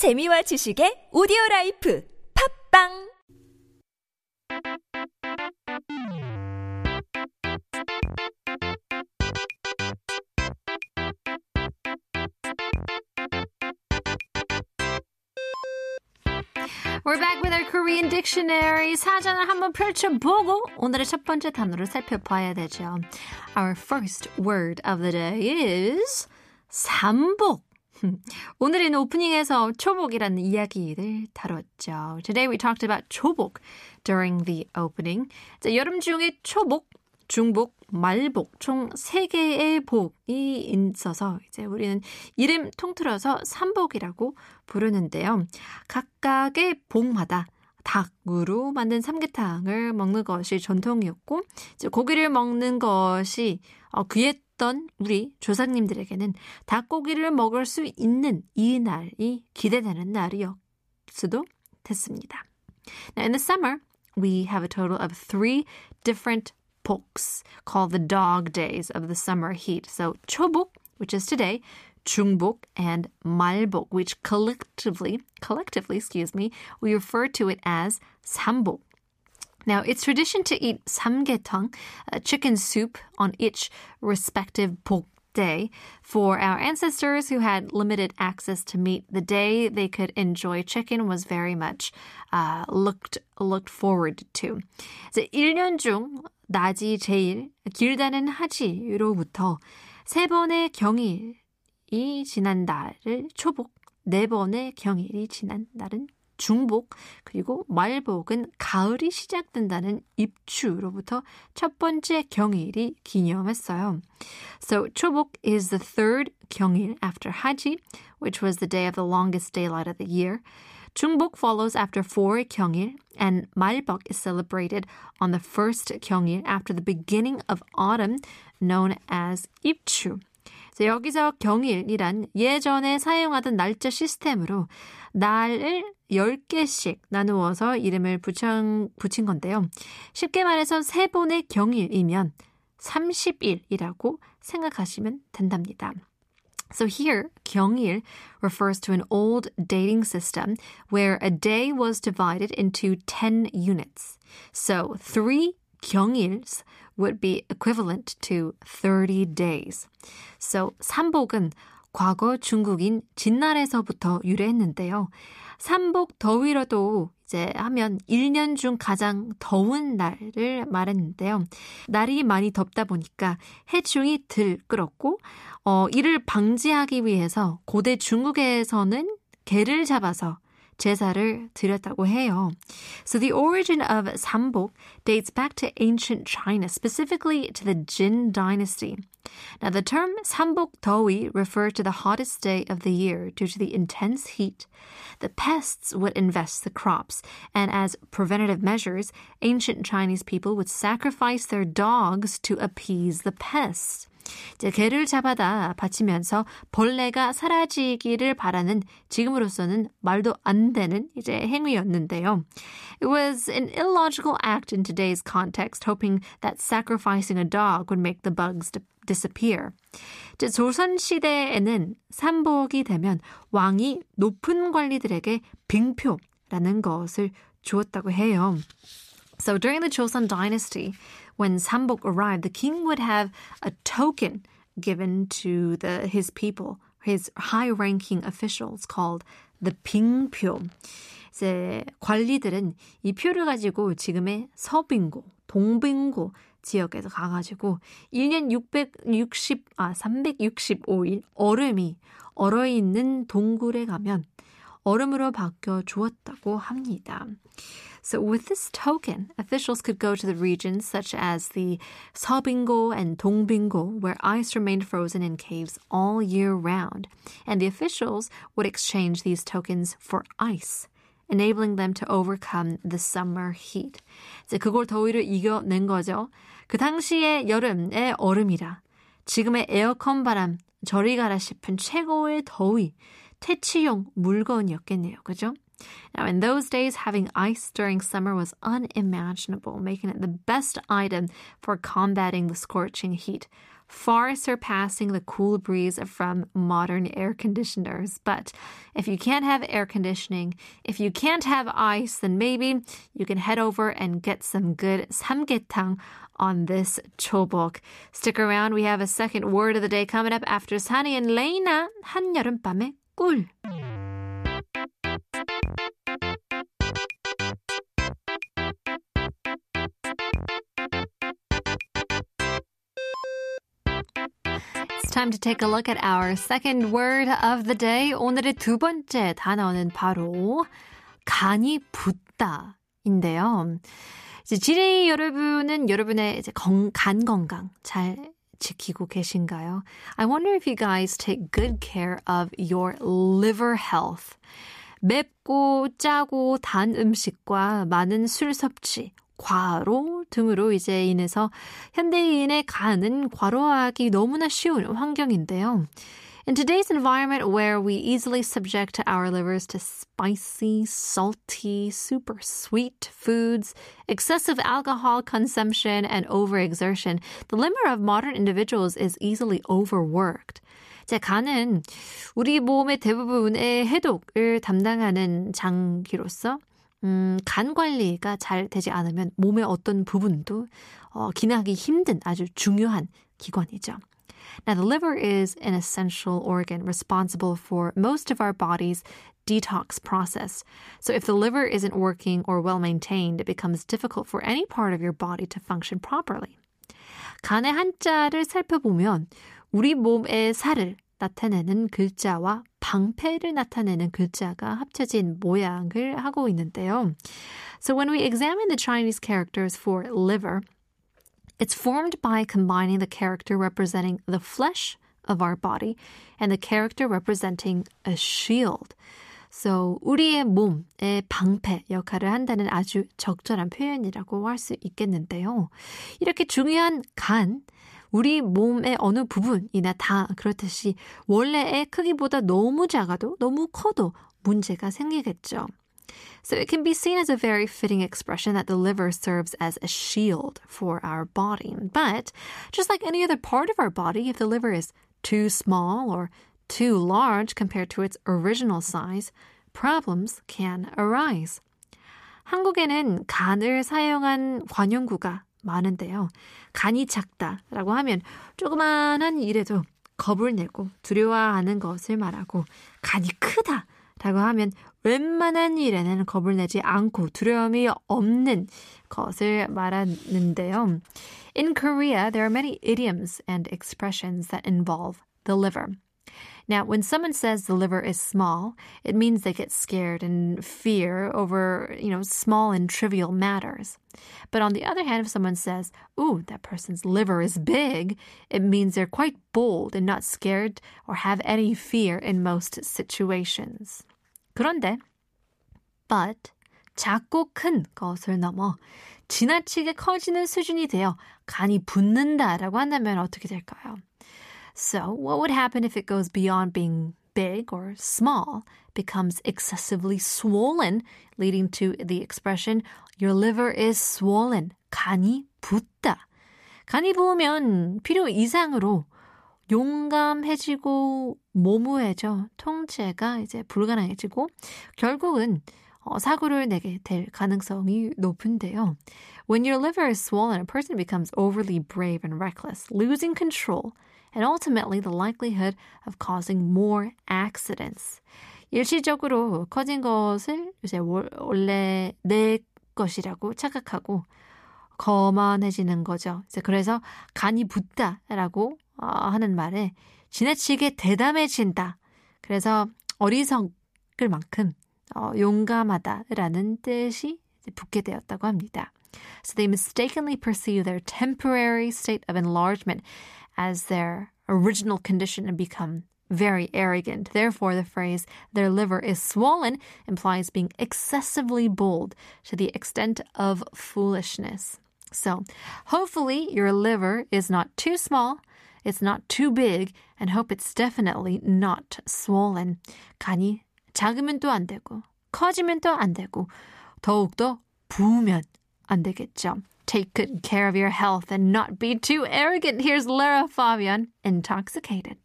재미와 지식의 오디오 라이프 팟빵 We're back with our Korean dictionary. 사전을 한번 펼쳐보고 오늘의 첫 번째 단어를 살펴봐야 되죠. Our first word of the day is 삼복. 오늘은 오프닝에서 초복이라는 이야기를 다뤘죠. Today we talked about 초복 during the opening. 자, 여름 중에 초복, 중복, 말복 총 3개의 복이 있어서 이제 우리는 이름 통틀어서 삼복이라고 부르는데요. 각각의 복마다 닭으로 만든 삼계탕을 먹는 것이 전통이었고 이제 고기를 먹는 것이 어, 귀 했던 우리 조상님들에게는 닭고기를 먹을 수 있는 이 날이 기대되는 날이었 수도 됐습니다. Now in the summer, we have a total of three different boks called the dog days of the summer heat. So 초복, which is today, 중복 and 말복, which collectively, collectively, excuse me, we refer to it as 삼복. Now, it's tradition to eat samgaetang, uh, chicken soup, on each respective bok day for our ancestors who had limited access to meat. The day they could enjoy chicken was very much uh, looked looked forward to. 이제 1년 중 낮이 제일 길다는 하지로부터 세 번의 경일이 지난 날을 초복, 네 번의 경일이 지난 날은 중복, 그리고 말복은 가을이 시작된다는 입추로부터 첫 번째 경일이 기념했어요. So 초복 is the third 경일 after Haji, which was the day of the longest daylight of the year. 중복 follows after four 경일, and 말복 is celebrated on the first 경일 after the beginning of autumn, known as 입추. 여기서 경일이란 예전에 사용하던 날짜 시스템으로 날을 10개씩 나누어서 이름을 붙인, 붙인 건데요. 쉽게 말해서 3번의 경일이면 30일이라고 생각하시면 된답니다. So here, 경일 refers to an old dating system where a day was divided into 10 units. So three 경일s would be equivalent to 30 days. So 삼복은 과거 중국인 진날에서부터 유래했는데요. 삼복 더위로도 이제 하면 1년 중 가장 더운 날을 말했는데요. 날이 많이 덥다 보니까 해충이 들끓었고 어, 이를 방지하기 위해서 고대 중국에서는 개를 잡아서 제사를 드렸다고 해요. So the origin of Sambok dates back to ancient China, specifically to the Jin dynasty. Now the term Sambok Towi referred to the hottest day of the year due to the intense heat. The pests would infest the crops, and as preventative measures, ancient Chinese people would sacrifice their dogs to appease the pests. 이제 개를 잡아다 바치면서 벌레가 사라지기를 바라는 지금으로서는 말도 안 되는 이제 행위였는데요. It was an illogical act in today's context, hoping that sacrificing a dog would make the bugs disappear. 이제 조선 시대에는 삼복이 되면 왕이 높은 관리들에게 빙표라는 것을 주었다고 해요. So during the Joseon dynasty, when Sambok arrived, the king would have a token given to the his people, his high-ranking officials called the 빙표. 이제 관리들은 이 표를 가지고 지금의 서빙고, 동빙고 지역에서 가가지고 1년 660, 아, 365일 얼음이 얼어 있는 동굴에 가면 얼음으로 바뀌어 주었다고 합니다. So with this token, officials could go to the regions such as the Sobingo and Dongbingo, where ice remained frozen in caves all year round, and the officials would exchange these tokens for ice. enabling them to overcome the summer heat. 이제 그걸 더위를 이겨낸 거죠. 그 당시의 여름의 얼음이라 지금의 에어컨 바람 저리 가라 싶은 최고의 더위, 퇴치용 물건이었겠네요. 그죠? Now, in those days, having ice during summer was unimaginable, making it the best item for combating the scorching heat, far surpassing the cool breeze from modern air conditioners. But if you can't have air conditioning, if you can't have ice, then maybe you can head over and get some good samgyetang on this chobok. Stick around, we have a second word of the day coming up after Sunny and Raina 한여름밤의 꿀. It's time to take a look at our second word of the day. 오늘의 두 번째 단어는 바로 간이 붓다인데요. 이제 지레이 여러분은 여러분의 이제 건, 간 건강 잘 지키고 계신가요? I wonder if you guys take good care of your liver health. 맵고 짜고 단 음식과 많은 술 섭취, 과로 등으로 이제 인해서 현대인의 간은 과로하기 너무나 쉬운 환경인데요. In today's environment where we easily subject our livers to spicy, salty, super sweet foods, excessive alcohol consumption, and overexertion, the liver of modern individuals is easily overworked. 제 간은 우리 몸의 대부분의 해독을 담당하는 장기로서 음, 간 관리가 잘 되지 않으면 몸의 어떤 부분도 어, 기능하기 힘든 아주 중요한 기관이죠. Now, the liver is an essential organ responsible for most of our body's detox process. So, if the liver isn't working or well maintained, it becomes difficult for any part of your body to function properly. 간의 한자를 살펴보면 우리 몸의 살을 나타내는 글자와 방패를 나타내는 글자가 합쳐진 모양을 하고 있는데요. So when we examine the Chinese characters for liver, it's formed by combining the character representing the flesh of our body and the character representing a shield. So 우리의 몸의 방패 역할을 한다는 아주 적절한 표현이라고 할 수 있겠는데요. 이렇게 중요한 간, 우리 몸의 어느 부분이나 다 그렇듯이 원래의 크기보다 너무 작아도 너무 커도 문제가 생기겠죠. So it can be seen as a very fitting expression that the liver serves as a shield for our body. But just like any other part of our body, if the liver is too small or too large compared to its original size, problems can arise. 한국에는 간을 사용한 관용구가 많은데요. 간이 작다라고 하면 조그만한 일에도 겁을 내고 두려워하는 것을 말하고 간이 크다 라고 하면 웬만한 일에는 겁을 내지 않고 두려움이 없는 것을 말하는데요. In Korea, there are many idioms and expressions that involve the liver. Now, when someone says the liver is small, it means they get scared and fear over, you know, small and trivial matters. But on the other hand, if someone says, ooh, that person's liver is big, it means they're quite bold and not scared or have any fear in most situations. 그런데, but, 작고 큰 것을 넘어 지나치게 커지는 수준이 되어 간이 붓는다라고 한다면 어떻게 될까요? So, what would happen if it goes beyond being big or small, becomes excessively swollen, leading to the expression, your liver is swollen. 간이 붓다. 간이 부으면 필요 이상으로 용감해지고 모무해져 통제가 이제 불가능해지고 결국은 어, 사고를 내게 될 가능성이 높은데요. When your liver is swollen, a person becomes overly brave and reckless, losing control and ultimately the likelihood of causing more accidents. 일시적으로 커진 것을 이제 원래 내 것이라고 착각하고 거만해지는 거죠. 그래서 간이 붓다라고 하는 말에 지나치게 대담해진다. 그래서 어리석을 만큼 어, 용감하다라는 뜻이 붙게 되었다고 합니다. So they mistakenly perceive their temporary state of enlargement as their original condition and become very arrogant. Therefore, the phrase their liver is swollen implies being excessively bold to the extent of foolishness. So, hopefully, your liver is not too small, it's not too big, and hope it's definitely not swollen. 간이 작으면 또 안 되고, 커지면 또 안 되고, 더욱더 부으면 안 되겠죠. take good care of your health and not be too arrogant. Here's Lara Fabian, Intoxicated.